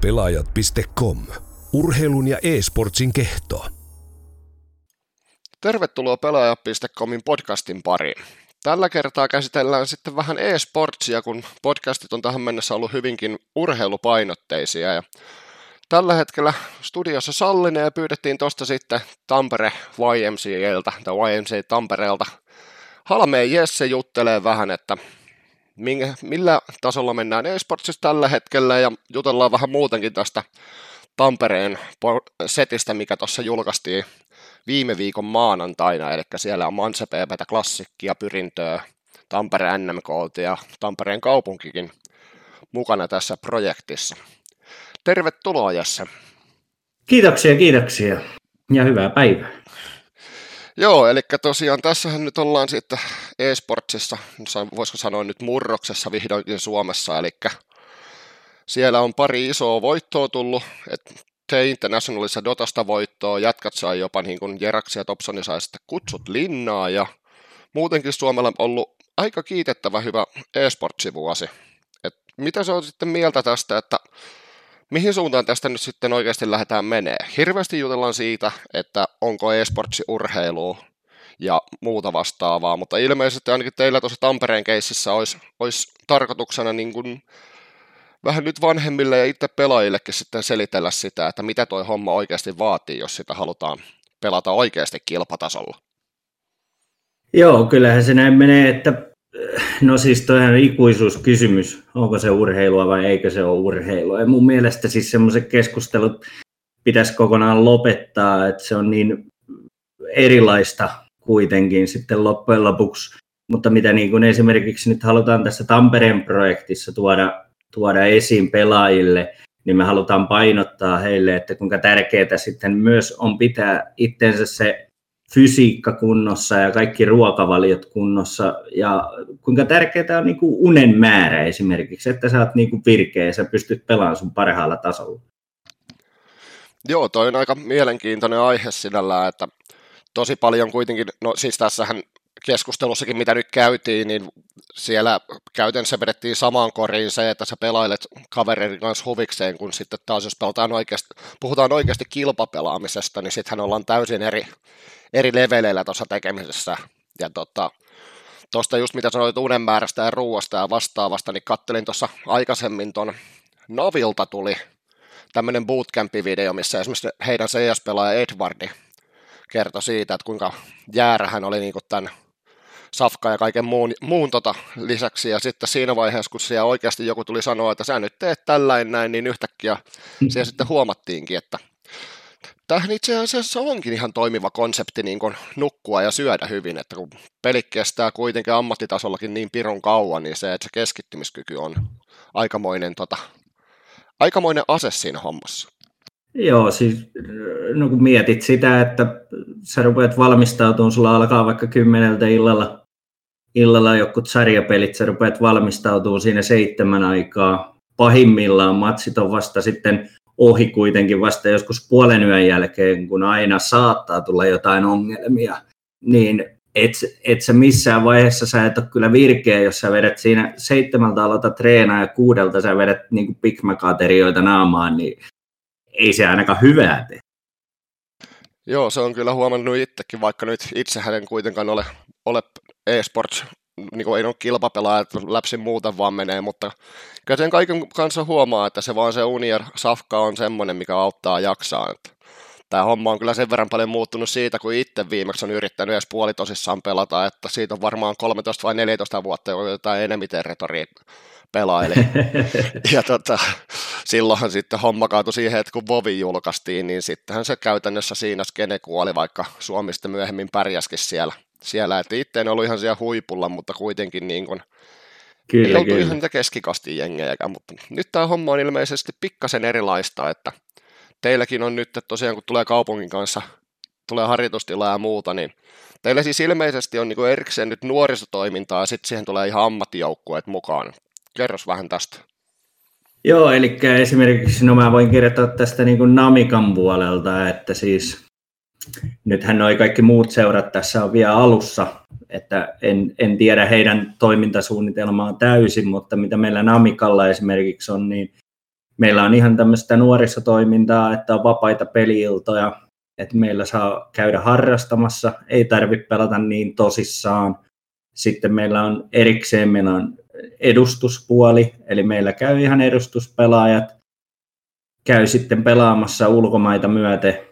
Pelaajat.com. Urheilun ja e-sportsin kehto. Tervetuloa Pelaajat.comin podcastin pariin. Tällä kertaa käsitellään sitten vähän e-sportsia, kun podcastit on tähän mennessä ollut hyvinkin urheilupainotteisia. Ja tällä hetkellä studiossa Sallinen ja pyydettiin tuosta sitten Tampere YMCAlta, tai YMCA Tampereelta. Halmeen Jesse juttelee vähän, että minkä, millä tasolla mennään eSportsissa tällä hetkellä ja jutellaan vähän muutenkin tästä Tampereen setistä, mikä tuossa julkaistiin viime viikon maanantaina, eli siellä on Manse PPtä klassikkia, pyrintöä, Tampereen NMK ja Tampereen kaupunkikin mukana tässä projektissa. Tervetuloa Jesse. Kiitoksia, kiitoksia ja hyvää päivää. Joo, eli tosiaan tässähän nyt ollaan sitten e-sportsissa, voisiko sanoa nyt murroksessa vihdoinkin Suomessa, eli siellä on pari isoa voittoa tullut, että The Internationalissa Dotasta voittoa, jätkät sai jopa niin kuin Jerax ja Topsoni sai sitten kutsut linnaa, ja muutenkin Suomella on ollut aika kiitettävä hyvä e-sportsivuosi. Mitä se on sitten mieltä tästä, että mihin suuntaan tästä nyt sitten oikeasti lähdetään menee? Hirveästi jutellaan siitä, että onko e-sportsi urheilu ja muuta vastaavaa, mutta ilmeisesti ainakin teillä tuossa Tampereen keississä olisi, olisi tarkoituksena niin kuin vähän nyt vanhemmille ja itse pelaajillekin sitten selitellä sitä, että mitä toi homma oikeasti vaatii, jos sitä halutaan pelata oikeasti kilpatasolla. Joo, kyllähän se näin menee, että No siis toihan ikuisuuskysymys, onko se urheilua vai eikö se ole urheilua. Ja mun mielestä siis semmoiset keskustelut pitäisi kokonaan lopettaa, että se on niin erilaista kuitenkin sitten loppujen lopuksi. Mutta mitä niin kuin esimerkiksi nyt halutaan tässä Tampereen projektissa tuoda, tuoda esiin pelaajille, niin me halutaan painottaa heille, että kuinka tärkeää sitten myös on pitää itsensä se fysiikka kunnossa ja kaikki ruokavaliot kunnossa ja kuinka tärkeää on niin kuin unen määrä esimerkiksi, että sä oot niin kuin virkeä ja sä pystyt pelaamaan sun parhaalla tasolla. Joo, toi on aika mielenkiintoinen aihe sinällään, että tosi paljon kuitenkin, no siis tässähän keskustelussakin, mitä nyt käytiin, niin siellä käytännössä vedettiin samaan koriin se, että sä pelailet kaverin kanssa huvikseen, kun sitten taas jos pelataan oikeasti, puhutaan oikeasti kilpapelaamisesta, niin sittenhän ollaan täysin eri, eri leveleillä tuossa tekemisessä. Ja tota, just mitä sanoit uuden määrästä ja ruoasta ja vastaavasta, niin kattelin tuossa aikaisemmin tuon Novilta tuli tämmöinen bootcamp-video, missä esimerkiksi heidän CS-pelaaja Edwardi kertoi siitä, että kuinka jäärä hän oli niin tämän safka ja kaiken muun, muun tota lisäksi. Ja sitten siinä vaiheessa, kun siellä oikeasti joku tuli sanoa, että sä nyt teet tällainen näin, niin yhtäkkiä siellä sitten huomattiinkin, että Tämähän itse asiassa onkin ihan toimiva konsepti niin kuin nukkua ja syödä hyvin, että kun peli kestää kuitenkin ammattitasollakin niin pirun kauan, niin se, että se keskittymiskyky on aikamoinen, tota, aikamoinen ase siinä hommassa. Joo, siis no kun mietit sitä, että sä rupeat valmistautumaan, sulla alkaa vaikka kymmeneltä illalla, illalla jokut sarjapelit, sä rupeat valmistautumaan siinä seitsemän aikaa. Pahimmillaan matsit on vasta sitten ohi kuitenkin vasta joskus puolen yön jälkeen, kun aina saattaa tulla jotain ongelmia, niin et, et sä missään vaiheessa sä et ole kyllä virkeä, jos sä vedät siinä seitsemältä aloita treenaa ja kuudelta sä vedät niin pikmakaterioita naamaan, niin ei se ainakaan hyvää tee. Joo, se on kyllä huomannut itsekin, vaikka nyt itse en kuitenkaan ole, ole e-sports niin kuin ei ole kilpapelaaja, että läpsi muuten vaan menee, mutta kyllä sen kaiken kanssa huomaa, että se vaan se uni ja safka on semmoinen, mikä auttaa jaksaa. Että tämä homma on kyllä sen verran paljon muuttunut siitä, kun itse viimeksi on yrittänyt edes puolitosissaan pelata, että siitä on varmaan 13 vai 14 vuotta jo jotain enemmän territoriaa pelaili. ja tota, silloinhan sitten homma kaatui siihen, että kun Vovi julkaistiin, niin sittenhän se käytännössä siinä skene kuoli, vaikka Suomi sitten myöhemmin pärjäskin siellä – siellä, että itse en ollut ihan siellä huipulla, mutta kuitenkin niin kuin, kyllä, ei oltu ihan niitä keskikastin jengejäkään, mutta nyt tämä homma on ilmeisesti pikkasen erilaista, että teilläkin on nyt, että tosiaan kun tulee kaupungin kanssa, tulee harjoitustila ja muuta, niin teillä siis ilmeisesti on niin erikseen nyt nuorisotoimintaa ja sitten siihen tulee ihan ammattijoukkueet mukaan. Kerros vähän tästä. Joo, eli esimerkiksi no mä voin kirjoittaa tästä niin kuin Namikan puolelta, että siis nythän noi kaikki muut seurat tässä on vielä alussa, että en, en tiedä heidän toimintasuunnitelmaa täysin, mutta mitä meillä Namikalla esimerkiksi on, niin meillä on ihan tämmöistä nuorisotoimintaa, että on vapaita peliiltoja, että meillä saa käydä harrastamassa, ei tarvitse pelata niin tosissaan. Sitten meillä on erikseen meillä on edustuspuoli, eli meillä käy ihan edustuspelaajat, käy sitten pelaamassa ulkomaita myöten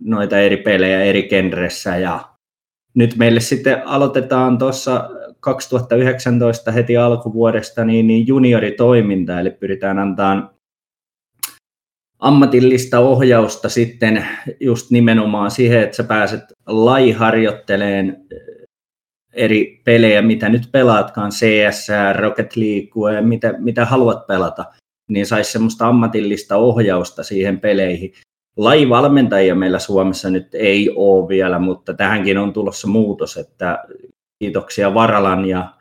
noita eri pelejä eri genressä ja nyt meille sitten aloitetaan tuossa 2019 heti alkuvuodesta niin, niin junioritoiminta, eli pyritään antaa ammatillista ohjausta sitten just nimenomaan siihen, että sä pääset laiharjoitteleen eri pelejä, mitä nyt pelaatkaan, CS, Rocket League, mitä, mitä haluat pelata, niin saisi semmoista ammatillista ohjausta siihen peleihin. Lajivalmentajia meillä Suomessa nyt ei ole vielä, mutta tähänkin on tulossa muutos, että kiitoksia Varalan ja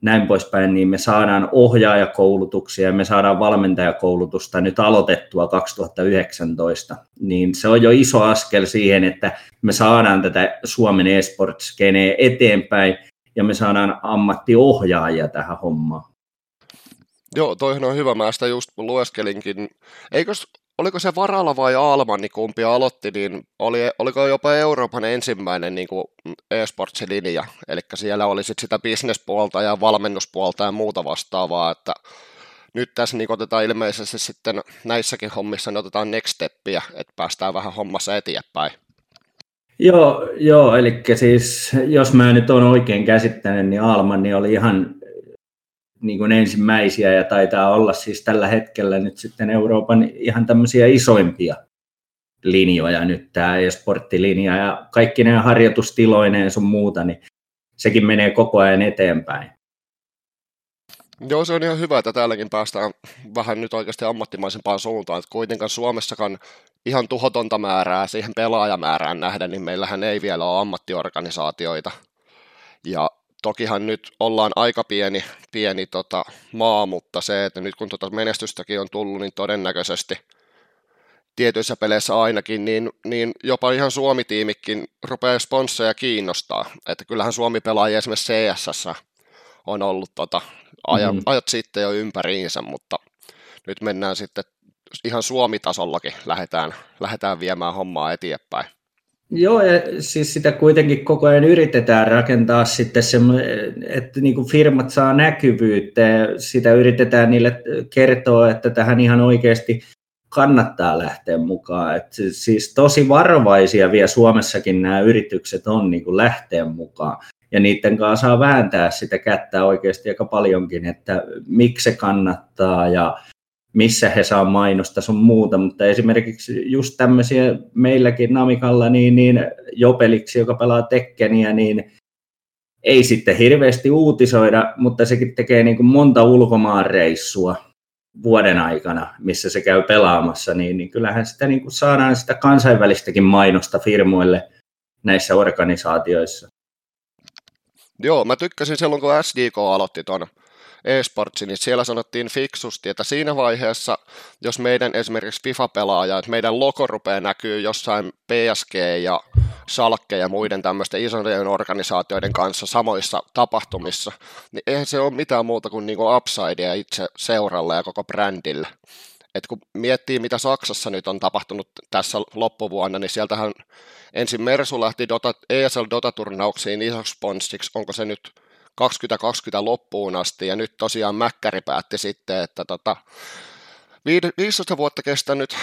näin poispäin, niin me saadaan ohjaajakoulutuksia ja me saadaan valmentajakoulutusta nyt aloitettua 2019, niin se on jo iso askel siihen, että me saadaan tätä Suomen esports eteenpäin ja me saadaan ammattiohjaajia tähän hommaan. Joo, toihan on hyvä. Mä sitä just lueskelinkin. Eikös oliko se Varala vai Aalman, niin kumpi aloitti, niin oli, oliko jopa Euroopan ensimmäinen niin kuin e-sportsilinja, eli siellä oli sit sitä bisnespuolta ja valmennuspuolta ja muuta vastaavaa, että nyt tässä niin otetaan ilmeisesti sitten näissäkin hommissa, niin otetaan next steppiä, että päästään vähän hommassa eteenpäin. Joo, joo, eli siis jos mä nyt olen oikein käsittänyt, niin Alman niin oli ihan niin kuin ensimmäisiä ja taitaa olla siis tällä hetkellä nyt sitten Euroopan ihan tämmöisiä isoimpia linjoja nyt tämä esporttilinja ja kaikki ne harjoitustiloineen sun muuta, niin sekin menee koko ajan eteenpäin. Joo, se on ihan hyvä, että täälläkin päästään vähän nyt oikeasti ammattimaisempaan suuntaan. Että kuitenkaan Suomessakaan ihan tuhotonta määrää siihen pelaajamäärään nähden, niin meillähän ei vielä ole ammattiorganisaatioita. Ja tokihan nyt ollaan aika pieni, pieni tota, maa, mutta se, että nyt kun tota menestystäkin on tullut, niin todennäköisesti tietyissä peleissä ainakin, niin, niin jopa ihan Suomi-tiimikin rupeaa sponsseja kiinnostaa. Että kyllähän Suomi pelaa esimerkiksi CSS on ollut tota, ajat, mm. ajat sitten jo ympäriinsä, mutta nyt mennään sitten ihan Suomi-tasollakin, lähdetään, lähdetään viemään hommaa eteenpäin. Joo, ja siis sitä kuitenkin koko ajan yritetään rakentaa sitten että niin kuin firmat saa näkyvyyttä ja sitä yritetään niille kertoa, että tähän ihan oikeasti kannattaa lähteä mukaan. Et siis tosi varovaisia vielä Suomessakin nämä yritykset on niin kuin lähteä mukaan. Ja niiden kanssa saa vääntää sitä kättä oikeasti aika paljonkin, että miksi se kannattaa ja missä he saa mainosta sun muuta, mutta esimerkiksi just tämmöisiä meilläkin Namikalla, niin, niin Jopeliksi, joka pelaa Tekkeniä, niin ei sitten hirveästi uutisoida, mutta sekin tekee niin kuin monta ulkomaanreissua vuoden aikana, missä se käy pelaamassa, niin, niin kyllähän sitä niin kuin saadaan sitä kansainvälistäkin mainosta firmoille näissä organisaatioissa. Joo, mä tykkäsin silloin, kun SDK aloitti tuon eSportsi, niin siellä sanottiin fiksusti, että siinä vaiheessa, jos meidän esimerkiksi FIFA-pelaaja, että meidän logo rupeaa näkyy jossain PSG ja Salkke ja muiden tämmöisten isojen organisaatioiden kanssa samoissa tapahtumissa, niin eihän se ole mitään muuta kuin niinku upsidea itse seuralle ja koko brändille. Et kun miettii, mitä Saksassa nyt on tapahtunut tässä loppuvuonna, niin sieltähän ensin Mersu lähti Dota, ESL Dota-turnauksiin isoksi sponssiksi, onko se nyt 2020 loppuun asti, ja nyt tosiaan Mäkkäri päätti sitten, että tota, 15 vuotta kestänyt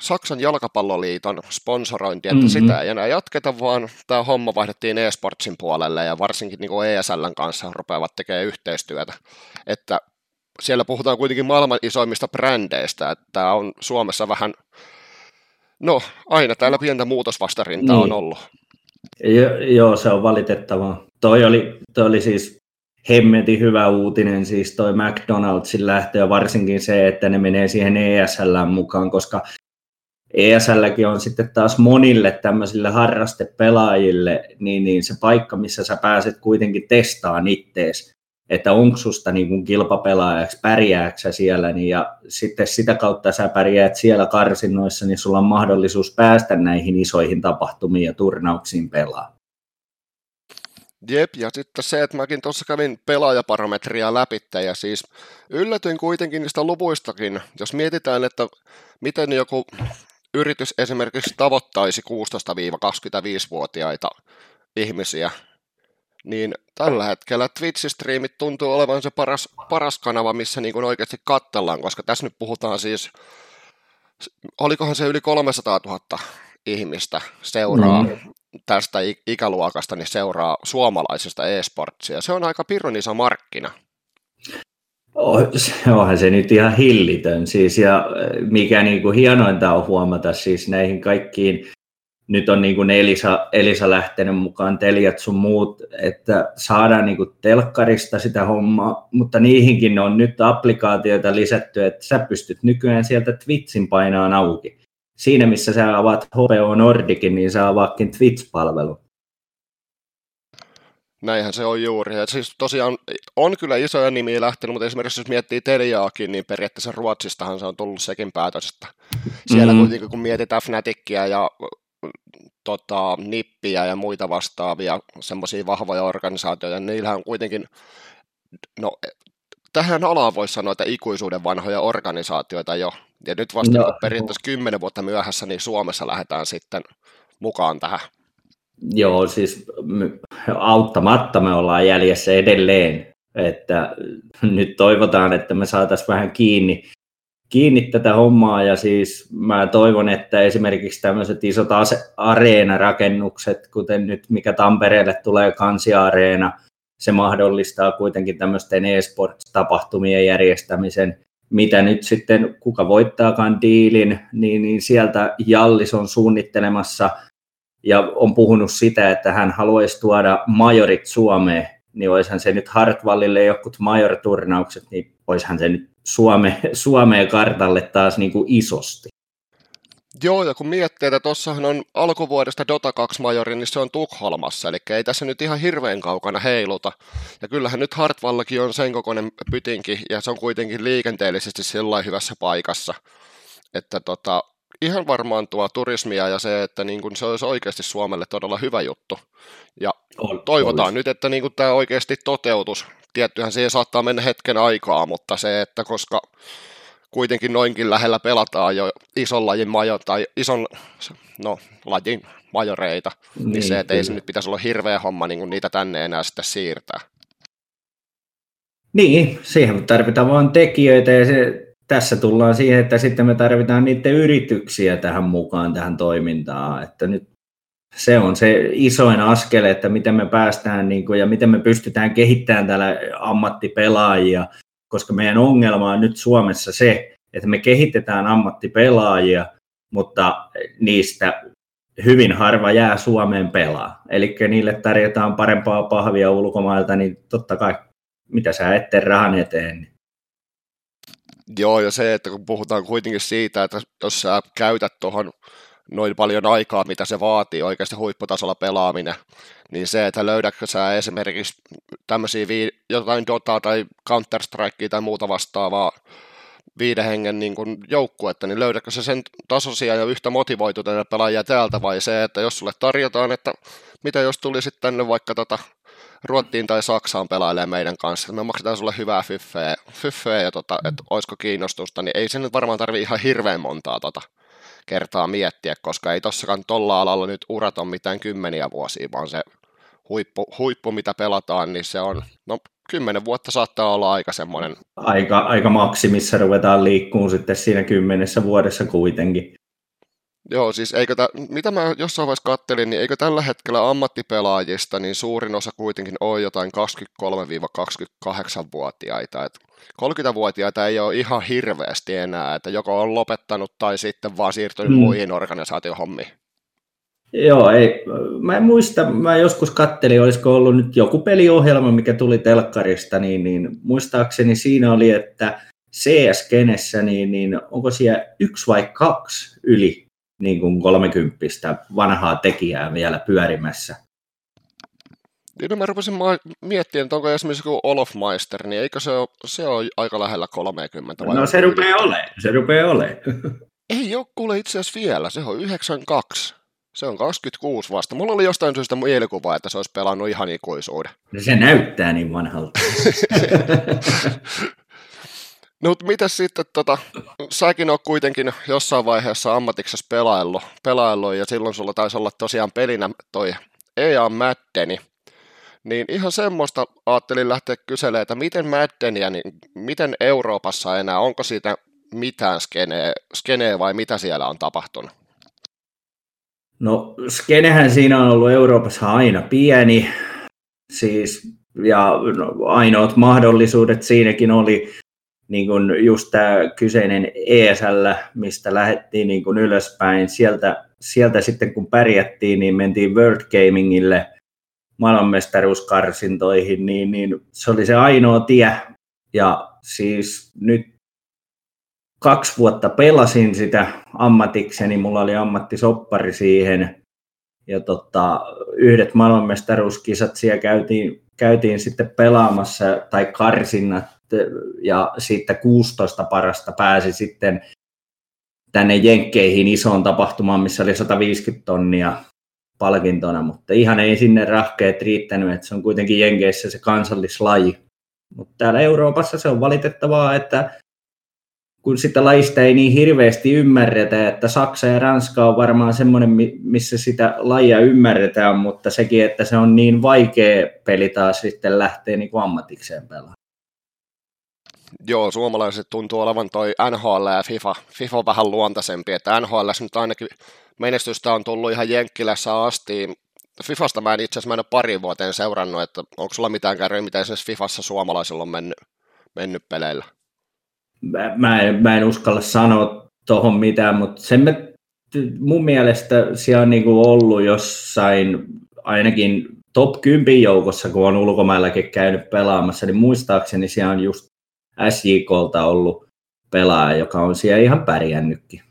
Saksan jalkapalloliiton sponsorointi, että mm-hmm. sitä ei enää jatketa, vaan tämä homma vaihdettiin eSportsin puolelle ja varsinkin niin kuin ESLn kanssa rupeavat tekemään yhteistyötä. Että siellä puhutaan kuitenkin maailman isoimmista brändeistä, että tämä on Suomessa vähän, no aina täällä pientä muutosvastarintaa niin. on ollut. Jo, joo, se on valitettavaa. Toi oli, toi oli siis hemmetin hyvä uutinen, siis toi McDonald'sin lähtö ja varsinkin se, että ne menee siihen ESL mukaan, koska ESLkin on sitten taas monille tämmöisille harrastepelaajille niin, niin se paikka, missä sä pääset kuitenkin testaamaan ittees, että onko susta niin kuin kilpapelaajaksi, pärjääksä siellä, niin ja sitten sitä kautta sä pärjäät siellä karsinnoissa, niin sulla on mahdollisuus päästä näihin isoihin tapahtumiin ja turnauksiin pelaamaan. Jep, ja sitten se, että mäkin tuossa kävin pelaajaparometria läpi, ja siis yllätyin kuitenkin niistä luvuistakin, jos mietitään, että miten joku yritys esimerkiksi tavoittaisi 16-25-vuotiaita ihmisiä, niin tällä hetkellä Twitch-striimit tuntuu olevan se paras, paras kanava, missä niin kuin oikeasti kattellaan, koska tässä nyt puhutaan siis, olikohan se yli 300 000 ihmistä seuraa mm. Tästä ikäluokasta, niin seuraa suomalaisesta e-sportsia. Se on aika pirun iso markkina. Oh, onhan se nyt ihan hillitön siis, ja mikä niin kuin hienointa on huomata siis näihin kaikkiin nyt on niin kuin Elisa, Elisa lähtenyt mukaan, Teliat sun muut, että saadaan niin kuin telkkarista sitä hommaa, mutta niihinkin on nyt applikaatioita lisätty, että sä pystyt nykyään sieltä Twitchin painaan auki. Siinä missä sä avaat HBO Nordicin, niin sä avaakin Twitch-palvelu. Näinhän se on juuri. Ja siis tosiaan on kyllä isoja nimiä lähtenyt, mutta esimerkiksi jos miettii Teliaakin, niin periaatteessa Ruotsistahan se on tullut sekin päätös, että siellä mm. kuitenkin kun mietitään Fnatickia ja tota, nippiä ja muita vastaavia semmoisia vahvoja organisaatioita, niin niillähän on kuitenkin, no tähän alaan voisi sanoa, että ikuisuuden vanhoja organisaatioita jo, ja nyt vasta no. periaatteessa kymmenen vuotta myöhässä, niin Suomessa lähdetään sitten mukaan tähän. Joo, siis auttamatta me ollaan jäljessä edelleen, että nyt toivotaan, että me saataisiin vähän kiinni kiinni tätä hommaa ja siis mä toivon, että esimerkiksi tämmöiset isot areenarakennukset, kuten nyt mikä Tampereelle tulee kansiareena, se mahdollistaa kuitenkin tämmöisten e-sports-tapahtumien järjestämisen, mitä nyt sitten kuka voittaakaan diilin, niin, niin sieltä Jallis on suunnittelemassa ja on puhunut sitä, että hän haluaisi tuoda majorit Suomeen, niin olisihan se nyt Hartwallille jokut major-turnaukset, niin olisihan se nyt Suome, Suomeen kartalle taas niin kuin isosti. Joo, ja kun miettii, että tuossahan on alkuvuodesta Dota 2 majori, niin se on Tukholmassa, eli ei tässä nyt ihan hirveän kaukana heiluta. Ja kyllähän nyt Hartwallakin on sen kokoinen pytinki, ja se on kuitenkin liikenteellisesti sillä hyvässä paikassa. Että tota, ihan varmaan tuo turismia ja se, että niin kun se olisi oikeasti Suomelle todella hyvä juttu. Ja on, toivotaan olisi. nyt, että niin kun tämä oikeasti toteutus tiettyhän siihen saattaa mennä hetken aikaa, mutta se, että koska kuitenkin noinkin lähellä pelataan jo ison lajin majo, tai ison no, lajin majoreita, niin, niin se, että ei se nyt pitäisi olla hirveä homma niin niitä tänne enää sitten siirtää. Niin, siihen tarvitaan vain tekijöitä ja se, tässä tullaan siihen, että sitten me tarvitaan niiden yrityksiä tähän mukaan tähän toimintaan, että nyt se on se isoin askel, että miten me päästään niin kuin, ja miten me pystytään kehittämään täällä ammattipelaajia, koska meidän ongelma on nyt Suomessa se, että me kehitetään ammattipelaajia, mutta niistä hyvin harva jää Suomeen pelaa. Eli niille tarjotaan parempaa pahvia ulkomailta, niin totta kai mitä sä ette rahan eteen. Niin Joo, ja se, että kun puhutaan kuitenkin siitä, että jos sä käytät tuohon noin paljon aikaa, mitä se vaatii oikeasti huipputasolla pelaaminen, niin se, että löydätkö sä esimerkiksi tämmöisiä vii- jotain Dota tai Counter-Strikea tai muuta vastaavaa viiden hengen niin kuin joukkuetta, niin löydätkö se sen tasoisia ja yhtä motivoituneita pelaajia täältä? Vai se, että jos sulle tarjotaan, että mitä jos tulisit tänne vaikka tota Ruottiin tai Saksaan pelailee meidän kanssa, että me maksetaan sulle hyvää fyffeä, fyffeä ja tota, että olisiko kiinnostusta, niin ei se nyt varmaan tarvi ihan hirveän montaa tota, kertaa miettiä, koska ei tossakaan tuolla alalla nyt urat on mitään kymmeniä vuosia, vaan se huippu, huippu mitä pelataan, niin se on, no kymmenen vuotta saattaa olla aika semmoinen. Aika, aika maksimissa ruvetaan liikkuun sitten siinä kymmenessä vuodessa kuitenkin. Joo, siis eikö tä, mitä mä jossain vaiheessa kattelin, niin eikö tällä hetkellä ammattipelaajista, niin suurin osa kuitenkin ole jotain 23-28-vuotiaita. Et 30-vuotiaita ei ole ihan hirveästi enää, että joko on lopettanut tai sitten vaan siirtynyt mm. muihin organisaatiohommiin. Joo, ei, mä en muista, mä joskus kattelin, olisiko ollut nyt joku peliohjelma, mikä tuli telkkarista, niin, niin muistaakseni siinä oli, että CS-kenessä, niin, niin onko siellä yksi vai kaksi yli niin kuin 30 vanhaa tekijää vielä pyörimässä. Niin no mä rupesin miettimään, että onko esimerkiksi joku Olof Meister, niin eikö se ole, se ole aika lähellä 30? Vai no se rupeaa olemaan, se rupeaa olemaan. Ei ole kuule itse asiassa vielä, se on 92. Se on 26 vasta. Mulla oli jostain syystä mielikuva, että se olisi pelannut ihan ikuisuuden. No se näyttää niin vanhalta. no mutta mitä sitten, tota, säkin oot kuitenkin jossain vaiheessa ammatiksessa pelaillu, pelaillu ja silloin sulla taisi olla tosiaan pelinä toi EA Maddeni. Niin ihan semmoista ajattelin lähteä kyselemään, että miten Maddenia, niin miten Euroopassa enää, onko siitä mitään skeneä, skeneä vai mitä siellä on tapahtunut? No skenehän siinä on ollut Euroopassa aina pieni, siis, ja no, ainoat mahdollisuudet siinäkin oli niin kuin just tämä kyseinen ESL, mistä lähdettiin niin kuin ylöspäin. Sieltä, sieltä sitten kun pärjättiin, niin mentiin World Gamingille maailmanmestaruuskarsintoihin, niin, niin se oli se ainoa tie. Ja siis nyt kaksi vuotta pelasin sitä ammatikseni, mulla oli ammattisoppari siihen. Ja tota, yhdet maailmanmestaruuskisat siellä käytiin, käytiin sitten pelaamassa, tai karsinnat, ja siitä 16 parasta pääsi sitten tänne Jenkkeihin isoon tapahtumaan, missä oli 150 tonnia palkintona, mutta ihan ei sinne rahkeet riittänyt, että se on kuitenkin Jenkeissä se kansallislaji. Mutta täällä Euroopassa se on valitettavaa, että kun sitä lajista ei niin hirveästi ymmärretä, että Saksa ja Ranska on varmaan semmoinen, missä sitä lajia ymmärretään, mutta sekin, että se on niin vaikea peli taas sitten lähteä niin ammatikseen pelaamaan. Joo, suomalaiset tuntuu olevan toi NHL ja FIFA, FIFA on vähän luontaisempi, että NHL nyt ainakin menestystä on tullut ihan Jenkkilässä asti. Fifasta mä en itse asiassa mä en vuoteen seurannut, että onko sulla mitään kärryä, mitä esimerkiksi Fifassa suomalaisilla on mennyt, mennyt peleillä? Mä, mä, en, mä en uskalla sanoa tuohon mitään, mutta sen mä, mun mielestä siellä on niin kuin ollut jossain ainakin top 10 joukossa, kun on ulkomaillakin käynyt pelaamassa, niin muistaakseni siellä on just SJKlta ollut pelaaja, joka on siellä ihan pärjännytkin.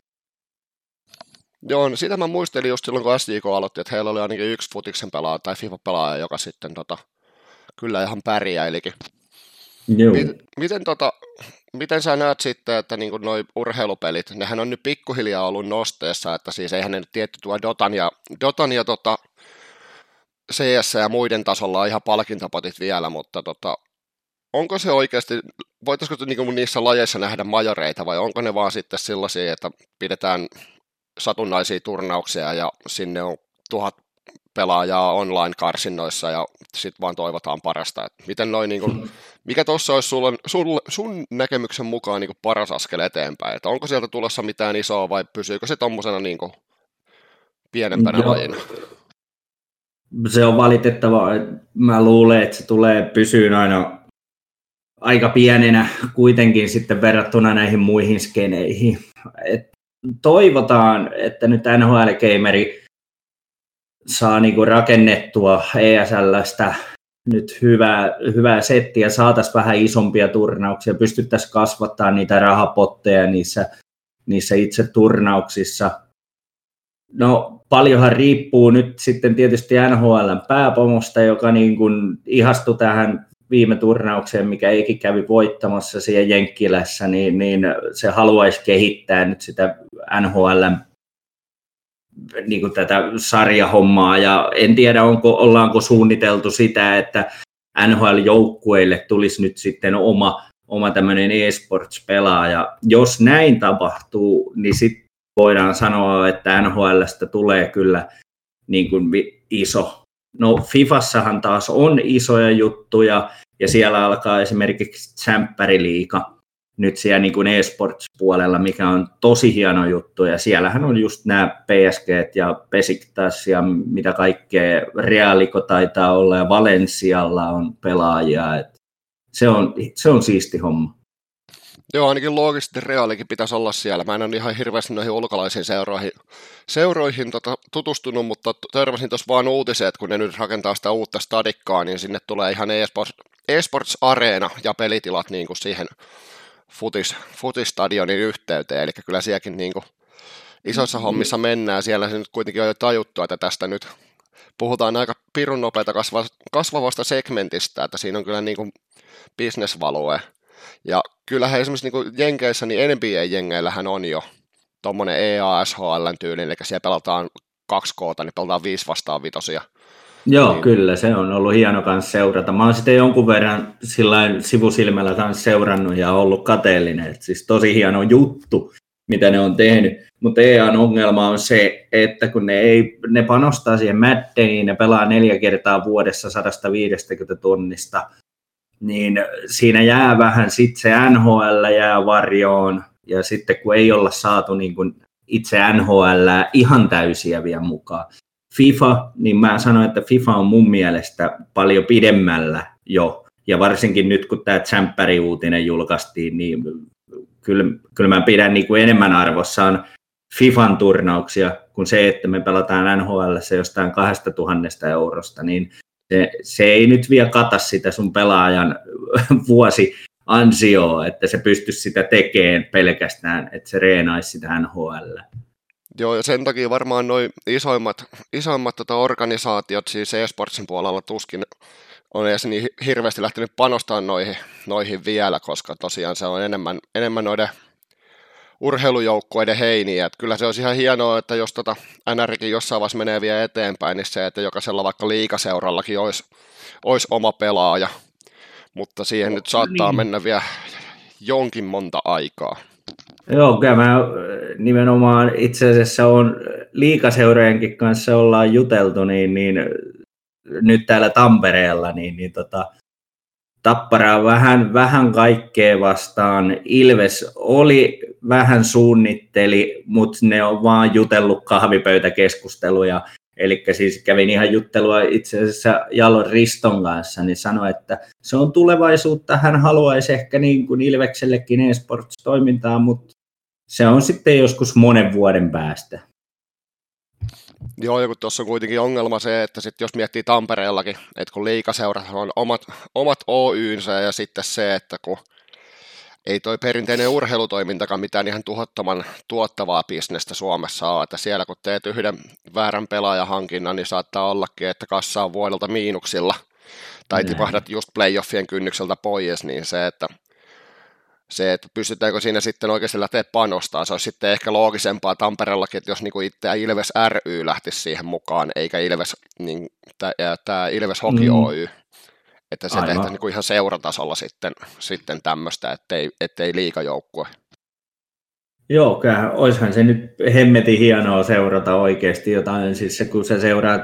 Joo, no sitä mä muistelin just silloin, kun SJK aloitti, että heillä oli ainakin yksi futiksen pelaaja tai FIFA-pelaaja, joka sitten tota, kyllä ihan pärjäilikin. Joo. Miten, miten, tota, miten sä näet sitten, että niin noi urheilupelit, nehän on nyt pikkuhiljaa ollut nosteessa, että siis eihän ne nyt tietty tuo Dotan ja, Dotan ja tota, CS ja muiden tasolla on ihan palkintapotit vielä, mutta tota, onko se oikeasti, voitaisiko niinku niissä lajeissa nähdä majoreita vai onko ne vaan sitten sellaisia, että pidetään satunnaisia turnauksia ja sinne on tuhat pelaajaa online-karsinnoissa ja sitten vaan toivotaan parasta. Et miten noin, niinku, mikä tuossa olisi sulla, sun, sun näkemyksen mukaan niinku paras askel eteenpäin? Et onko sieltä tulossa mitään isoa vai pysyykö se tuommoisena niinku pienempänä Joo. lajina? Se on valitettavaa. Mä luulen, että se tulee pysyyn aina aika pienenä kuitenkin sitten verrattuna näihin muihin skeneihin. Et toivotaan, että nyt NHL-gameri saa niinku rakennettua ESLstä nyt hyvää, hyvää settiä, saataisiin vähän isompia turnauksia, pystyttäisiin kasvattaa niitä rahapotteja niissä, niissä itse turnauksissa. No paljonhan riippuu nyt sitten tietysti NHLn pääpomosta, joka niin kuin ihastui tähän viime turnaukseen, mikä eikin kävi voittamassa siellä Jenkkilässä, niin, niin se haluaisi kehittää nyt sitä NHL niin kuin tätä sarjahommaa, ja en tiedä, onko, ollaanko suunniteltu sitä, että NHL-joukkueille tulisi nyt sitten oma, oma tämmöinen e-sports-pelaaja. Jos näin tapahtuu, niin sitten voidaan sanoa, että NHLstä tulee kyllä niin kuin iso. No Fifassahan taas on isoja juttuja, ja siellä alkaa esimerkiksi Champpäriliiga nyt siellä niin kuin e-sports-puolella, mikä on tosi hieno juttu. Ja siellähän on just nämä PSG ja Besiktas ja mitä kaikkea. Realiko taitaa olla ja Valensialla on pelaajia. Et se, on, se on siisti homma. Joo, ainakin loogisesti reaalikin pitäisi olla siellä. Mä en ole ihan hirveästi noihin ulkolaisiin seuroihin, seuroihin tota, tutustunut, mutta törmäsin tuossa vaan uutiset, että kun ne nyt rakentaa sitä uutta stadikkaa, niin sinne tulee ihan eSports, eSports Areena ja pelitilat niin kuin siihen futis, futistadionin yhteyteen, eli kyllä sielläkin niin kuin isoissa mm. hommissa mennään. Siellä se nyt kuitenkin on jo tajuttu, että tästä nyt puhutaan aika pirun nopeita kasvavasta segmentistä, että siinä on kyllä niin kuin bisnesvalue. Ja kyllähän esimerkiksi niin kuin Jenkeissä, niin NBA-jengeillähän on jo tuommoinen EASHL tyylin, eli siellä pelataan kaksi koota, niin pelataan viisi vastaan vitosia. Joo, niin. kyllä, se on ollut hieno kanssa seurata. Mä oon sitten jonkun verran sivusilmällä taas seurannut ja ollut kateellinen. Et siis tosi hieno juttu, mitä ne on tehnyt. Mutta EAN ongelma on se, että kun ne, ei, ne panostaa siihen Maddeniin, ne pelaa neljä kertaa vuodessa 150 tunnista, niin siinä jää vähän sitten se NHL jää varjoon, ja sitten kun ei olla saatu niin kuin itse NHL ihan täysiä vielä mukaan. FIFA, niin mä sanoin, että FIFA on mun mielestä paljon pidemmällä jo, ja varsinkin nyt kun tämä Tsemppäri-uutinen julkaistiin, niin kyllä, kyllä mä pidän niin kuin enemmän arvossaan FIFAn turnauksia kuin se, että me pelataan NHL jostain 2000 eurosta, niin se, se ei nyt vielä kata sitä sun pelaajan vuosi ansioa, että se pystyisi sitä tekemään pelkästään, että se reenaisi sitä NHL. Joo, ja sen takia varmaan noin isoimmat, isoimmat tota organisaatiot, siis e-sportsin puolella tuskin on edes niin hirveästi lähtenyt panostamaan noihin, noihin vielä, koska tosiaan se on enemmän, enemmän noiden urheilujoukkueiden heiniä. Että kyllä se olisi ihan hienoa, että jos tota NRkin jossain vaiheessa menee vielä eteenpäin, niin se, että jokaisella vaikka liikaseurallakin olisi, olisi oma pelaaja, mutta siihen nyt saattaa niin. mennä vielä jonkin monta aikaa. Joo, kyllä mä nimenomaan itse asiassa on liikaseurojenkin kanssa ollaan juteltu, niin, niin nyt täällä Tampereella, niin, niin tota, Tappara vähän, vähän kaikkea vastaan. Ilves oli vähän suunnitteli, mutta ne on vaan jutellut kahvipöytäkeskusteluja. Eli siis kävin ihan juttelua itse asiassa Jalon Riston kanssa, niin sanoi, että se on tulevaisuutta. Hän haluaisi ehkä niin kuin Ilveksellekin eSports-toimintaa, mutta se on sitten joskus monen vuoden päästä. Joo, ja kun tuossa on kuitenkin ongelma se, että sit jos miettii Tampereellakin, että kun liikaseurat on omat, omat Oynsä ja sitten se, että kun ei toi perinteinen urheilutoimintakaan mitään ihan tuhottoman tuottavaa bisnestä Suomessa ole, että siellä kun teet yhden väärän pelaajahankinnan, niin saattaa ollakin, että kassa on vuodelta miinuksilla, tai tipahdat just playoffien kynnykseltä pois, niin se, että se, että pystytäänkö siinä sitten oikeasti lähteä panostaa, se olisi sitten ehkä loogisempaa Tampereellakin, että jos niinku itse Ilves ry lähtisi siihen mukaan, eikä Ilves, niin, tämä Ilves Hockey mm. Oy, että se tehtäisiin niinku ihan seuratasolla sitten, sitten tämmöistä, ettei, ettei liikajoukkue. Joo, kyllä, olisihan se nyt hemmetin hienoa seurata oikeasti jotain, siis se, kun sä seuraat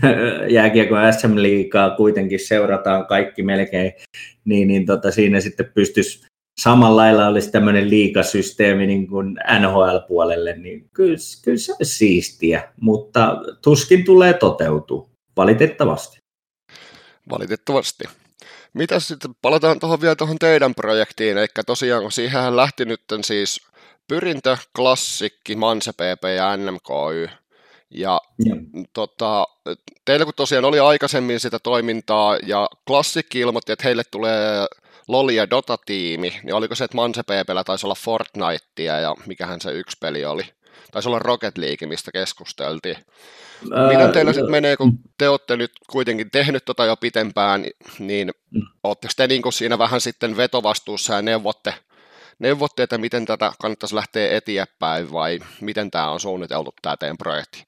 jääkiekon SM-liigaa, kuitenkin seurataan kaikki melkein, niin, niin tota, siinä sitten pystyisi samalla lailla olisi tämmöinen liikasysteemi niin kuin NHL-puolelle, niin kyllä, kyllä se olisi siistiä, mutta tuskin tulee toteutua, valitettavasti. Valitettavasti. Mitä sitten, palataan tuohon vielä tuohon teidän projektiin, eli tosiaan kun siihen lähti nyt siis Pyrintö, Klassikki, Manse PP ja NMKY, ja, ja. Tota, teillä kun tosiaan oli aikaisemmin sitä toimintaa ja Klassikki ilmoitti, että heille tulee Loli ja Dota-tiimi, niin oliko se, että Manse PPllä taisi olla Fortnitea ja mikähän se yksi peli oli? Taisi olla Rocket League, mistä keskusteltiin. Ää, Miten teillä sitten menee, kun te olette nyt kuitenkin tehnyt tota jo pitempään, niin mm. oletteko te niin siinä vähän sitten vetovastuussa ja neuvotte, neuvotte, että miten tätä kannattaisi lähteä eteenpäin vai miten tämä on suunniteltu tämä teidän projekti?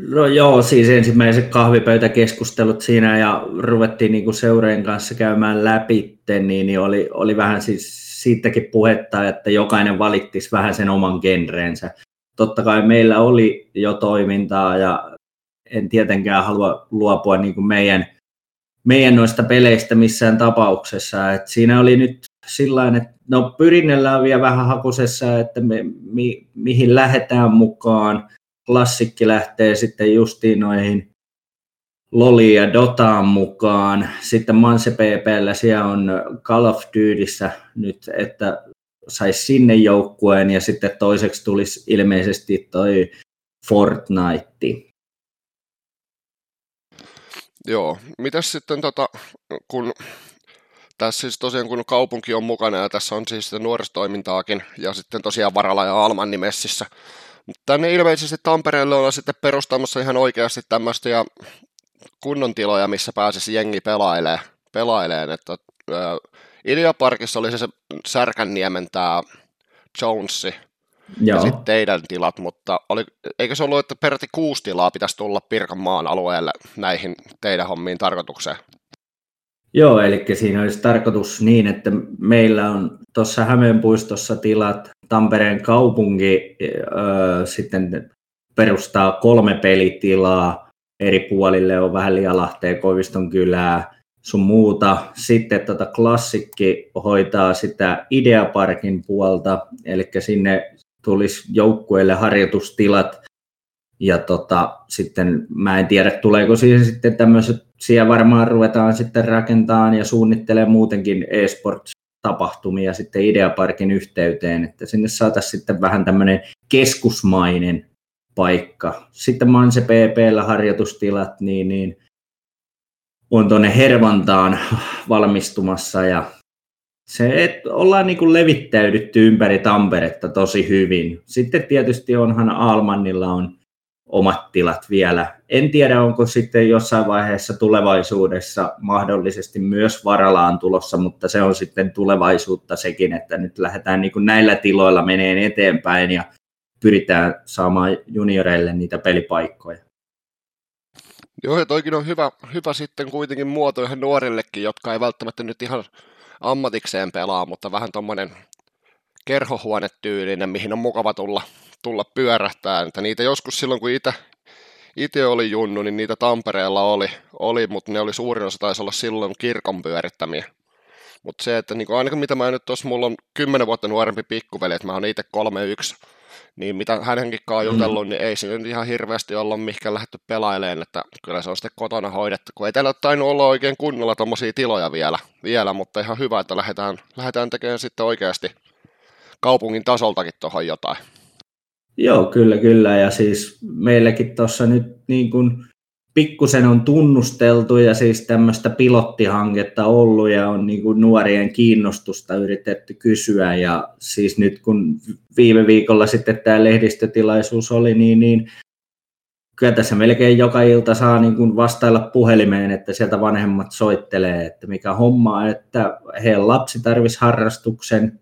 No joo, siis ensimmäiset kahvipöytäkeskustelut siinä ja ruvettiin niin kuin seurojen kanssa käymään läpi, niin, niin oli, oli vähän siis siitäkin puhetta, että jokainen valittisi vähän sen oman genreensä. Totta kai meillä oli jo toimintaa ja en tietenkään halua luopua niin kuin meidän, meidän noista peleistä missään tapauksessa. Et siinä oli nyt sillä että no pyrinnellä on vielä vähän hakusessa, että me, mi, mihin lähdetään mukaan – klassikki lähtee sitten justiin noihin Loli ja Dotaan mukaan. Sitten Manse PPllä siellä on Call of Dutyssä nyt, että saisi sinne joukkueen ja sitten toiseksi tulisi ilmeisesti toi Fortnite. Joo, mitäs sitten tota, kun tässä siis tosiaan kun kaupunki on mukana ja tässä on siis nuorisotoimintaakin ja sitten tosiaan Varala ja Alman nimessissä tänne ilmeisesti Tampereelle on sitten perustamassa ihan oikeasti tämmöistä kunnon tiloja, missä pääsisi jengi pelailee, pelaileen. Että, ää, Ideaparkissa oli se, se Särkänniemen tämä Jonesi, Joo. ja sitten teidän tilat, mutta oli, eikö se ollut, että peräti kuusi tilaa pitäisi tulla Pirkanmaan alueelle näihin teidän hommiin tarkoitukseen? Joo, eli siinä olisi tarkoitus niin, että meillä on tuossa Hämeenpuistossa tilat, Tampereen kaupunki öö, sitten perustaa kolme pelitilaa, eri puolille on vähän Lialahteen, Koiviston kylää, sun muuta. Sitten tota klassikki hoitaa sitä Ideaparkin puolta, eli sinne tulisi joukkueille harjoitustilat. Ja tota, sitten mä en tiedä, tuleeko siihen sitten tämmöiset, siellä varmaan ruvetaan sitten rakentamaan ja suunnittelemaan muutenkin e-sports-tapahtumia sitten Ideaparkin yhteyteen, että sinne saataisiin sitten vähän tämmöinen keskusmainen paikka. Sitten Manse PPllä harjoitustilat, niin, niin on tuonne Hervantaan valmistumassa ja se, että ollaan niin kuin levittäydytty ympäri Tamperetta tosi hyvin. Sitten tietysti onhan Almannilla on omat tilat vielä. En tiedä, onko sitten jossain vaiheessa tulevaisuudessa mahdollisesti myös Varalaan tulossa, mutta se on sitten tulevaisuutta sekin, että nyt lähdetään niin kuin näillä tiloilla meneen eteenpäin ja pyritään saamaan junioreille niitä pelipaikkoja. Joo, ja toikin on hyvä, hyvä sitten kuitenkin muoto ihan nuorillekin, jotka ei välttämättä nyt ihan ammatikseen pelaa, mutta vähän tuommoinen kerhohuonetyylinen, mihin on mukava tulla, tulla pyörähtää. Että niitä joskus silloin, kun itse itse oli junnu, niin niitä Tampereella oli, oli, mutta ne oli suurin osa taisi olla silloin kirkon pyörittämiä. Mutta se, että niin ainakin mitä mä nyt tuossa, mulla on kymmenen vuotta nuorempi pikkuveli, että mä oon itse yksi niin mitä hänenkin mm. jutellut, mm. niin ei nyt ihan hirveästi olla mihinkään lähdetty pelailemaan, että kyllä se on sitten kotona hoidettu, kun ei teillä tainnut olla oikein kunnolla tuommoisia tiloja vielä, vielä, mutta ihan hyvä, että lähdetään, lähdetään tekemään sitten oikeasti kaupungin tasoltakin tuohon jotain. Joo, kyllä, kyllä, ja siis meilläkin tuossa nyt niin kuin pikkusen on tunnusteltu ja siis tämmöistä pilottihanketta ollut ja on niin kuin nuorien kiinnostusta yritetty kysyä. Ja siis nyt kun viime viikolla sitten tämä lehdistötilaisuus oli, niin, niin kyllä tässä melkein joka ilta saa niin kuin vastailla puhelimeen, että sieltä vanhemmat soittelee, että mikä homma, että heidän lapsi tarvisi harrastuksen,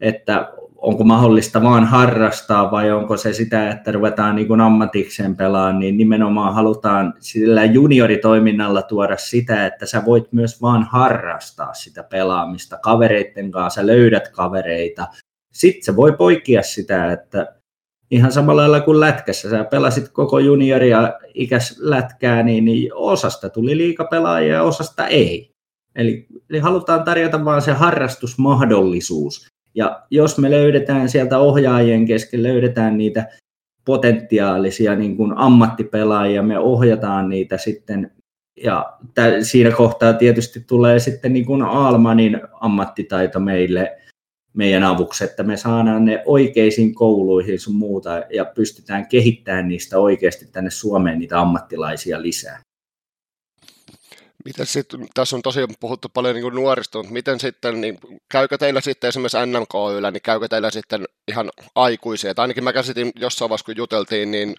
että onko mahdollista vaan harrastaa vai onko se sitä, että ruvetaan niin kuin ammatikseen pelaamaan, niin nimenomaan halutaan sillä junioritoiminnalla tuoda sitä, että sä voit myös vaan harrastaa sitä pelaamista kavereiden kanssa, sä löydät kavereita. Sitten se voi poikia sitä, että ihan samalla lailla kuin lätkässä, sä pelasit koko junioria ikäs lätkää, niin, niin osasta tuli liikapelaajia ja osasta ei. Eli, eli halutaan tarjota vaan se harrastusmahdollisuus. Ja jos me löydetään sieltä ohjaajien kesken, löydetään niitä potentiaalisia niin kuin ammattipelaajia, me ohjataan niitä sitten ja t- siinä kohtaa tietysti tulee sitten niin kuin Almanin ammattitaito meille, meidän avuksi, että me saadaan ne oikeisiin kouluihin sun muuta ja pystytään kehittämään niistä oikeasti tänne Suomeen niitä ammattilaisia lisää. Miten sitten, tässä on tosiaan puhuttu paljon niin nuorista, mutta miten sitten, niin käykö teillä sitten esimerkiksi NMKYllä, niin käykö teillä sitten ihan aikuisia? Tai ainakin mä käsitin jossain vaiheessa, kun juteltiin, niin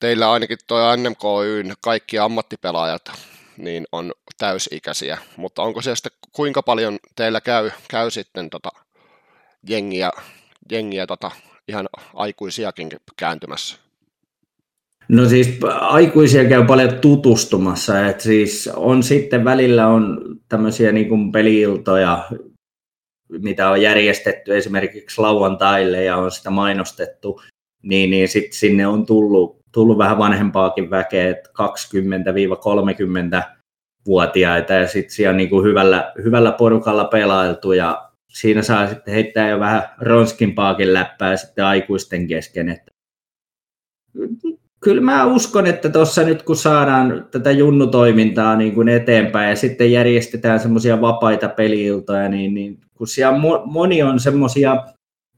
teillä ainakin tuo NMKYn kaikki ammattipelaajat niin on täysikäisiä, mutta onko se sitten, kuinka paljon teillä käy, käy sitten tota jengiä, jengiä tota, ihan aikuisiakin kääntymässä? No siis aikuisia käy paljon tutustumassa, että siis on sitten välillä on tämmöisiä niin kuin peliiltoja, mitä on järjestetty esimerkiksi lauantaille ja on sitä mainostettu, niin, niin sitten sinne on tullut, tullut vähän vanhempaakin väkeä, 20-30-vuotiaita ja sitten siellä on niin kuin hyvällä, hyvällä porukalla pelailtu ja siinä saa sitten heittää jo vähän ronskimpaakin läppää sitten aikuisten kesken, että kyllä mä uskon, että tuossa nyt kun saadaan tätä junnutoimintaa niin kuin eteenpäin ja sitten järjestetään semmoisia vapaita peliiltoja, niin, niin kun siellä moni on semmoisia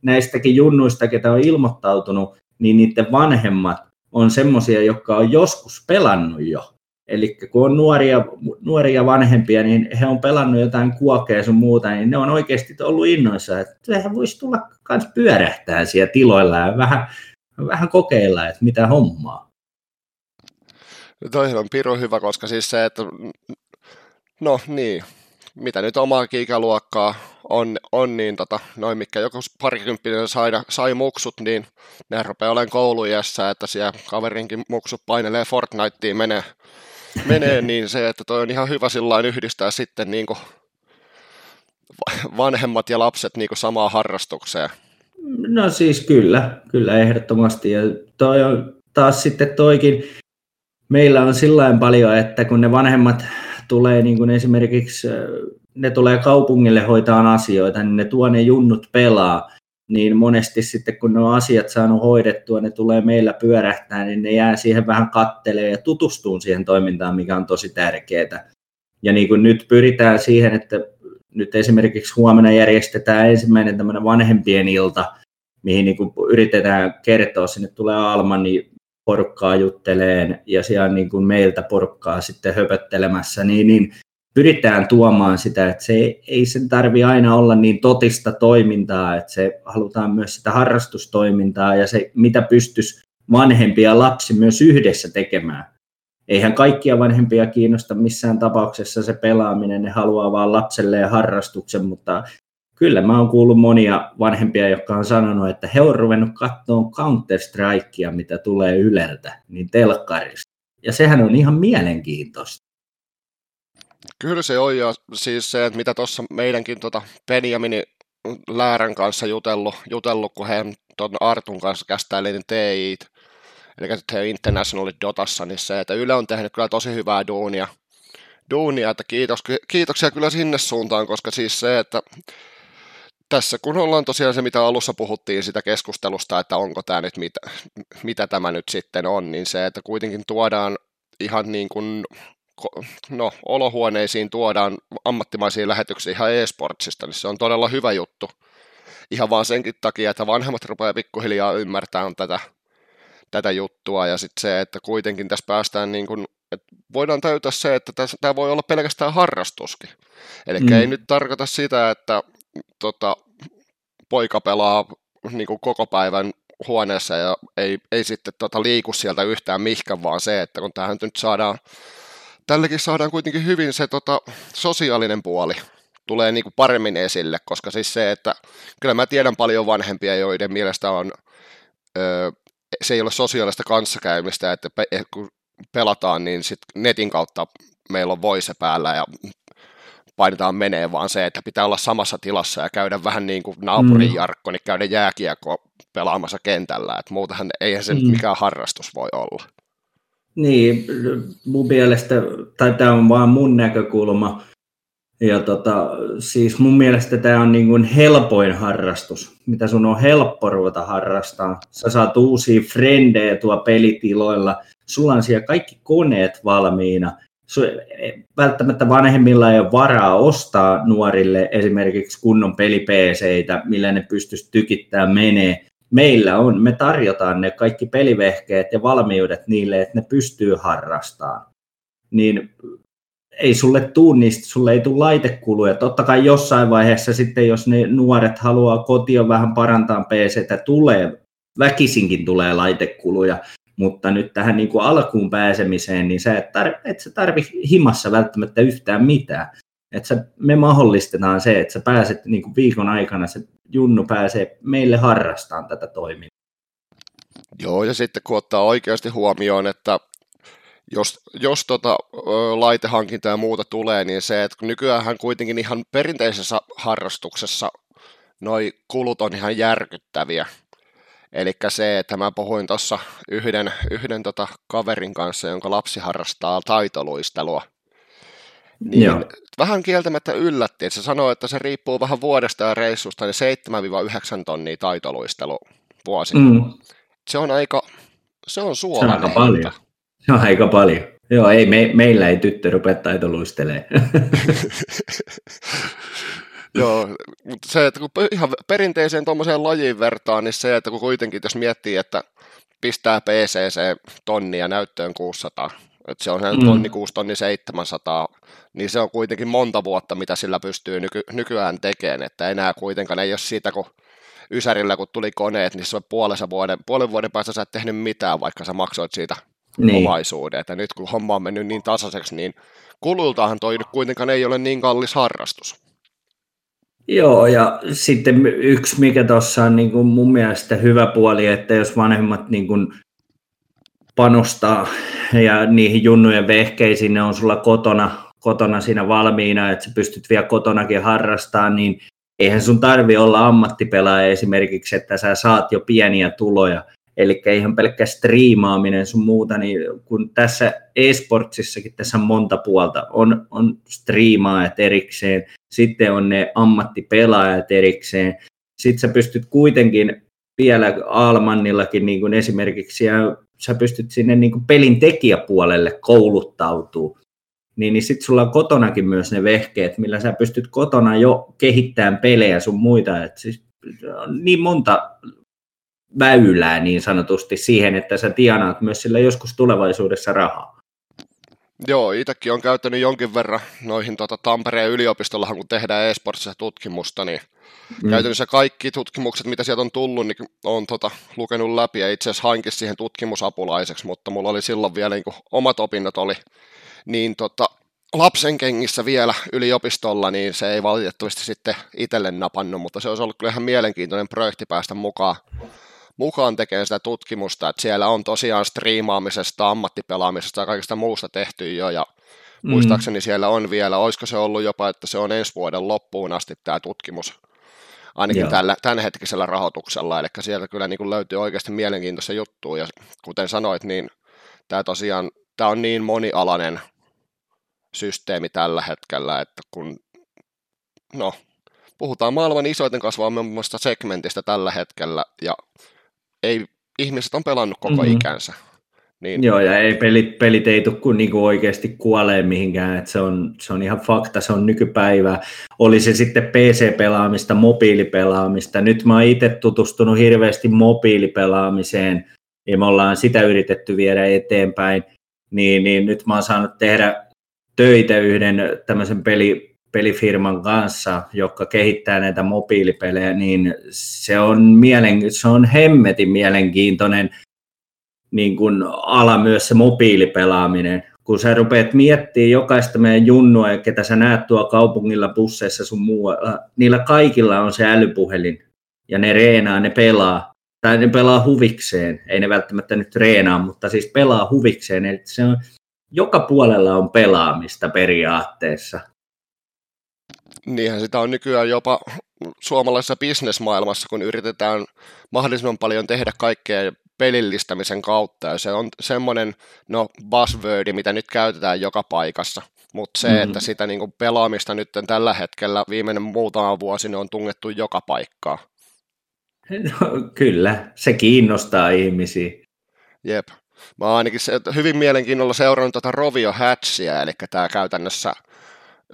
näistäkin junnuista, ketä on ilmoittautunut, niin niiden vanhemmat on semmoisia, jotka on joskus pelannut jo. Eli kun on nuoria, nuoria vanhempia, niin he on pelannut jotain kuokea sun muuta, niin ne on oikeasti ollut innoissa, että sehän voisi tulla myös pyörähtää siellä tiloilla ja vähän vähän kokeilla, että mitä hommaa. Toi on piru hyvä, koska siis se, että no niin, mitä nyt omaa ikäluokkaa, on, on niin tota, noin mikä joku parikymppinen sai, sai muksut, niin ne rupeaa olemaan koulujässä, että siellä kaverinkin muksut painelee Fortniteen menee, menee niin se, että toi on ihan hyvä sillain yhdistää sitten niin kuin vanhemmat ja lapset niin kuin samaa harrastukseen. No siis kyllä, kyllä ehdottomasti. Ja toi on taas sitten toikin, meillä on sillä paljon, että kun ne vanhemmat tulee niin kuin esimerkiksi, ne tulee kaupungille hoitaa asioita, niin ne tuo ne junnut pelaa, niin monesti sitten kun ne on asiat saanut hoidettua, ne tulee meillä pyörähtää, niin ne jää siihen vähän kattelee ja tutustuu siihen toimintaan, mikä on tosi tärkeää. Ja niin kuin nyt pyritään siihen, että nyt esimerkiksi huomenna järjestetään ensimmäinen tämmöinen vanhempien ilta, mihin niin yritetään kertoa, sinne tulee Alma, niin porukkaa jutteleen ja siellä niin kuin meiltä porukkaa sitten höpöttelemässä, niin, niin pyritään tuomaan sitä, että se ei, ei sen tarvi aina olla niin totista toimintaa, että se halutaan myös sitä harrastustoimintaa ja se, mitä pystyisi vanhempi ja lapsi myös yhdessä tekemään. Eihän kaikkia vanhempia kiinnosta missään tapauksessa se pelaaminen, ne haluaa vaan lapselleen harrastuksen, mutta kyllä mä oon kuullut monia vanhempia, jotka on sanonut, että he on ruvennut katsoa Counter-Strikea, mitä tulee Yleltä, niin telkkarista. Ja sehän on ihan mielenkiintoista. Kyllä se on, ja siis se, että mitä tuossa meidänkin tota Benjaminin Läärän kanssa jutellut, jutellut kun he tuon Artun kanssa kästäili niin TIit, eli he Internationalit Dotassa, niin se, että Yle on tehnyt kyllä tosi hyvää duunia, duunia että kiitos, kiitoksia kyllä sinne suuntaan, koska siis se, että tässä kun ollaan tosiaan se, mitä alussa puhuttiin sitä keskustelusta, että onko tämä nyt, mitä, mitä tämä nyt sitten on, niin se, että kuitenkin tuodaan ihan niin kuin, no, olohuoneisiin tuodaan ammattimaisia lähetyksiä ihan e-sportsista, niin se on todella hyvä juttu. Ihan vaan senkin takia, että vanhemmat rupeaa pikkuhiljaa ymmärtämään tätä, tätä juttua, ja sitten se, että kuitenkin tässä päästään niin kuin, että voidaan täytää se, että tämä voi olla pelkästään harrastuskin. Eli mm. ei nyt tarkoita sitä, että tota, poika pelaa niin kuin koko päivän huoneessa ja ei, ei sitten tota, liiku sieltä yhtään mihkään, vaan se, että kun tähän nyt saadaan, tälläkin saadaan kuitenkin hyvin se tota, sosiaalinen puoli tulee niin kuin paremmin esille, koska siis se, että kyllä mä tiedän paljon vanhempia, joiden mielestä on, öö, se ei ole sosiaalista kanssakäymistä, että pe- kun pelataan, niin sit netin kautta meillä on voise päällä ja painetaan menee, vaan se, että pitää olla samassa tilassa ja käydä vähän niin kuin naapurin mm. Jarkko, niin käydä jääkiekko pelaamassa kentällä, että muutahan eihän se mm. mikään harrastus voi olla. Niin, mun mielestä, tai tämä on vaan mun näkökulma, ja tota, siis mun mielestä tämä on niin kuin helpoin harrastus, mitä sun on helppo ruveta harrastaa. Sä saat uusia frendejä tuo pelitiloilla, sulla on siellä kaikki koneet valmiina, välttämättä vanhemmilla ei ole varaa ostaa nuorille esimerkiksi kunnon pelipeeseitä, millä ne pystyisi tykittämään menee. Meillä on, me tarjotaan ne kaikki pelivehkeet ja valmiudet niille, että ne pystyy harrastamaan. Niin ei sulle tuu niistä, sulle ei tule laitekuluja. Totta kai jossain vaiheessa sitten, jos ne nuoret haluaa kotiin vähän parantaa PCtä, tulee, väkisinkin tulee laitekuluja, mutta nyt tähän niin kuin alkuun pääsemiseen, niin sä et, tarvi, et sä tarvi himassa välttämättä yhtään mitään. Et sä, me mahdollistetaan se, että sä pääset niin kuin viikon aikana, se Junnu pääsee meille harrastamaan tätä toimintaa. Joo, ja sitten kun ottaa oikeasti huomioon, että jos, jos tota, laitehankinta ja muuta tulee, niin se, että nykyään kuitenkin ihan perinteisessä harrastuksessa noi kulut on ihan järkyttäviä. Eli se, että mä puhuin tuossa yhden, yhden tota kaverin kanssa, jonka lapsi harrastaa taitoluistelua. Niin Joo. vähän kieltämättä yllätti, että se sanoi, että se riippuu vähän vuodesta ja reissusta, niin 7-9 tonnia taitoluistelu vuosi. Mm. Se on aika, se on suolainen. Se on aika paljon. Se on aika paljon. Joo, ei, me, meillä ei tyttö rupea taitoluistelemaan. Joo, mutta se, että kun ihan perinteiseen tuommoiseen lajiin vertaan, niin se, että kun kuitenkin jos miettii, että pistää PCC tonnia näyttöön 600, että se on se mm. tonni 6 tonni 700, niin se on kuitenkin monta vuotta, mitä sillä pystyy nyky, nykyään tekemään, että enää kuitenkaan ei ole siitä, kun Ysärillä kun tuli koneet, niin se on puolensa vuoden, puolen vuoden päästä sä et tehnyt mitään, vaikka sä maksoit siitä niin. omaisuuden, että nyt kun homma on mennyt niin tasaiseksi, niin kulultahan toi nyt kuitenkaan ei ole niin kallis harrastus. Joo, ja sitten yksi, mikä tuossa on niin kuin mun mielestä hyvä puoli, että jos vanhemmat niin kuin panostaa ja niihin junnujen vehkeisiin, ne on sulla kotona, kotona siinä valmiina, että sä pystyt vielä kotonakin harrastamaan, niin eihän sun tarvi olla ammattipelaaja esimerkiksi, että sä saat jo pieniä tuloja. Eli ihan pelkkä striimaaminen sun muuta, niin kun tässä e-sportsissakin tässä on monta puolta, on, on striimaajat erikseen, sitten on ne ammattipelaajat erikseen, sitten sä pystyt kuitenkin vielä Almannillakin niin kuin esimerkiksi, ja sä pystyt sinne niin kuin pelin tekijäpuolelle kouluttautuu, niin, niin sitten sulla on kotonakin myös ne vehkeet, millä sä pystyt kotona jo kehittämään pelejä sun muita. Et siis on niin monta väylää niin sanotusti siihen, että sä tienaat myös sillä joskus tulevaisuudessa rahaa. Joo, itsekin on käyttänyt jonkin verran noihin tota, Tampereen yliopistollahan, kun tehdään e-sportsissa tutkimusta, niin mm. käytännössä kaikki tutkimukset, mitä sieltä on tullut, niin on tota, lukenut läpi ja itse asiassa hankin siihen tutkimusapulaiseksi, mutta mulla oli silloin vielä niin kuin, omat opinnot oli niin tota, lapsen kengissä vielä yliopistolla, niin se ei valitettavasti sitten itselle napannut, mutta se olisi ollut kyllä ihan mielenkiintoinen projekti päästä mukaan, mukaan tekemään sitä tutkimusta, että siellä on tosiaan striimaamisesta, ammattipelaamisesta ja kaikesta muusta tehty jo, ja mm. muistaakseni siellä on vielä, olisiko se ollut jopa, että se on ensi vuoden loppuun asti tämä tutkimus, ainakin tällä, tämänhetkisellä rahoituksella, eli sieltä kyllä niin löytyy oikeasti mielenkiintoista juttua, ja kuten sanoit, niin tämä tosiaan, tämä on niin monialainen systeemi tällä hetkellä, että kun, no, puhutaan maailman isoiten kasvavasta segmentistä tällä hetkellä, ja ei, ihmiset on pelannut koko mm-hmm. ikänsä. Niin. Joo, ja ei pelit, pelit ei tule kuin niinku oikeasti kuolee mihinkään, että se on, se on ihan fakta, se on nykypäivää. Oli se sitten PC-pelaamista, mobiilipelaamista. Nyt mä oon itse tutustunut hirveästi mobiilipelaamiseen, ja me ollaan sitä yritetty viedä eteenpäin, niin, niin nyt mä oon saanut tehdä töitä yhden tämmöisen peli, pelifirman kanssa, joka kehittää näitä mobiilipelejä, niin se on, mielen, se on hemmetin mielenkiintoinen niin kuin ala myös se mobiilipelaaminen. Kun sä rupeat miettimään jokaista meidän junnua, ketä sä näet tuo kaupungilla, busseissa sun muualla, niillä kaikilla on se älypuhelin. Ja ne reenaa, ne pelaa. Tai ne pelaa huvikseen. Ei ne välttämättä nyt reenaa, mutta siis pelaa huvikseen. Eli se on, joka puolella on pelaamista periaatteessa. Niinhän sitä on nykyään jopa suomalaisessa bisnesmaailmassa, kun yritetään mahdollisimman paljon tehdä kaikkea pelillistämisen kautta, ja se on semmoinen no, buzzwordi, mitä nyt käytetään joka paikassa. Mutta se, mm-hmm. että sitä niin kuin pelaamista nyt tällä hetkellä viimeinen muutama vuosi niin on tungettu joka paikkaa. No, kyllä, se kiinnostaa ihmisiä. Jep. Mä oon ainakin se, hyvin mielenkiinnolla seurannut tuota Rovio Hatchia, eli tämä käytännössä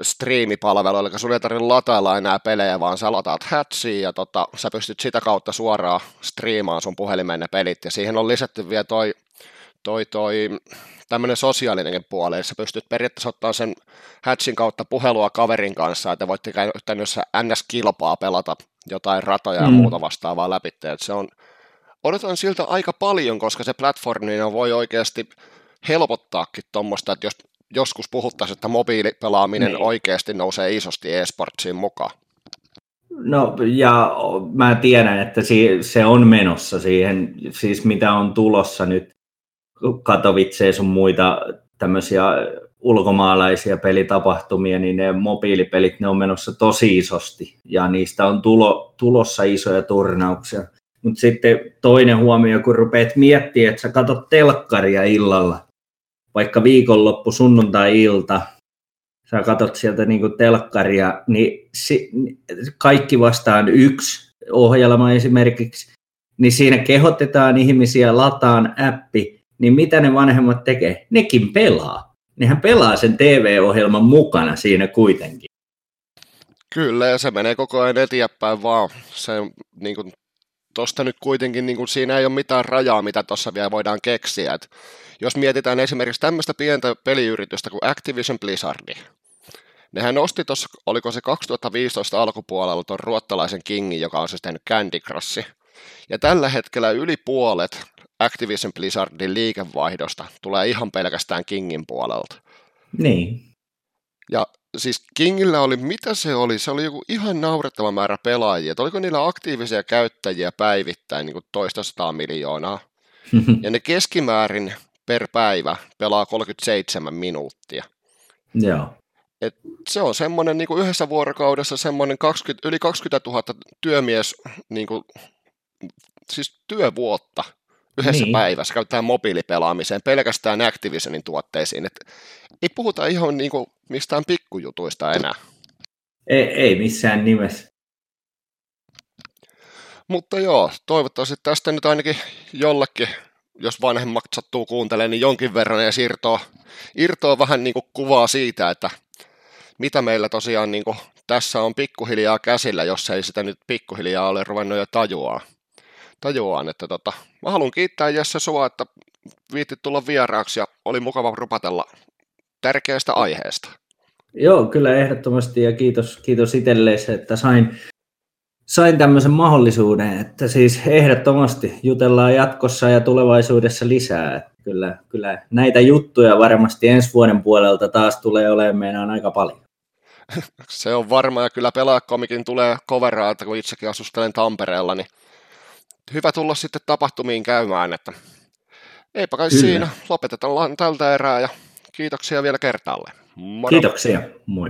striimipalvelu, eli sun ei tarvitse latailla enää pelejä, vaan sä lataat Hatchiin ja tota, sä pystyt sitä kautta suoraan striimaan sun puhelimeen ne pelit, ja siihen on lisätty vielä toi, toi, toi tämmöinen sosiaalinen puoli, sä pystyt periaatteessa ottaa sen Hatchin kautta puhelua kaverin kanssa, että voitte käytännössä NS-kilpaa pelata jotain ratoja ja mm. muuta vastaavaa läpi, että se on odotan siltä aika paljon, koska se platformi voi oikeasti helpottaakin tuommoista, että jos joskus puhuttaisiin, että mobiilipelaaminen niin. oikeasti nousee isosti e-sportsiin mukaan. No ja mä tiedän, että se on menossa siihen, siis mitä on tulossa nyt Katowiceen sun muita tämmöisiä ulkomaalaisia pelitapahtumia, niin ne mobiilipelit, ne on menossa tosi isosti ja niistä on tulo, tulossa isoja turnauksia. Mutta sitten toinen huomio, kun rupeat miettimään, että sä katsot telkkaria illalla, vaikka viikonloppu, sunnuntai-ilta, sä katsot sieltä niin telkkaria, niin si- kaikki vastaan yksi ohjelma esimerkiksi, niin siinä kehotetaan ihmisiä lataan appi, niin mitä ne vanhemmat tekee? Nekin pelaa. Nehän pelaa sen TV-ohjelman mukana siinä kuitenkin. Kyllä, ja se menee koko ajan eteenpäin vaan. Se niin kuin tuosta nyt kuitenkin niin kuin siinä ei ole mitään rajaa, mitä tuossa vielä voidaan keksiä. Et jos mietitään esimerkiksi tämmöistä pientä peliyritystä kuin Activision Blizzard, nehän nosti tuossa, oliko se 2015 alkupuolella tuon ruottalaisen Kingin, joka on siis tehnyt Candy Crush. Ja tällä hetkellä yli puolet Activision Blizzardin liikevaihdosta tulee ihan pelkästään Kingin puolelta. Niin. Ja siis Kingillä oli, mitä se oli? Se oli joku ihan naurettava määrä pelaajia. Et oliko niillä aktiivisia käyttäjiä päivittäin niin kuin toista sataa miljoonaa? ja ne keskimäärin per päivä pelaa 37 minuuttia. Joo. Et se on semmoinen niin kuin yhdessä vuorokaudessa semmoinen 20, yli 20 000 työmies, niin kuin, siis työvuotta yhdessä niin. päivässä käytetään mobiilipelaamiseen pelkästään Activisionin tuotteisiin. Et ei puhuta ihan niin kuin mistään pikkujutuista enää. Ei, ei missään nimessä. Mutta joo, toivottavasti tästä nyt ainakin jollekin, jos vanhemmat sattuu kuuntelemaan, niin jonkin verran ja irtoa, irtoa vähän niin kuin kuvaa siitä, että mitä meillä tosiaan niin kuin tässä on pikkuhiljaa käsillä, jos ei sitä nyt pikkuhiljaa ole ruvennut jo tajuaa. tajuaan. Että tota, mä haluan kiittää Jesse sua, että viitit tulla vieraaksi ja oli mukava rupatella tärkeästä aiheesta. Joo, kyllä ehdottomasti ja kiitos, kiitos itselleen, että sain, sain tämmöisen mahdollisuuden, että siis ehdottomasti jutellaan jatkossa ja tulevaisuudessa lisää. Kyllä, kyllä näitä juttuja varmasti ensi vuoden puolelta taas tulee olemaan meidän aika paljon. Se on varma ja kyllä pelaajakomikin tulee koveraa, että kun itsekin asustelen Tampereella, niin hyvä tulla sitten tapahtumiin käymään, että eipä kai kyllä. siinä, lopetetaan tältä erää ja kiitoksia vielä kertaalle. Moro. Kiitoksia, moi.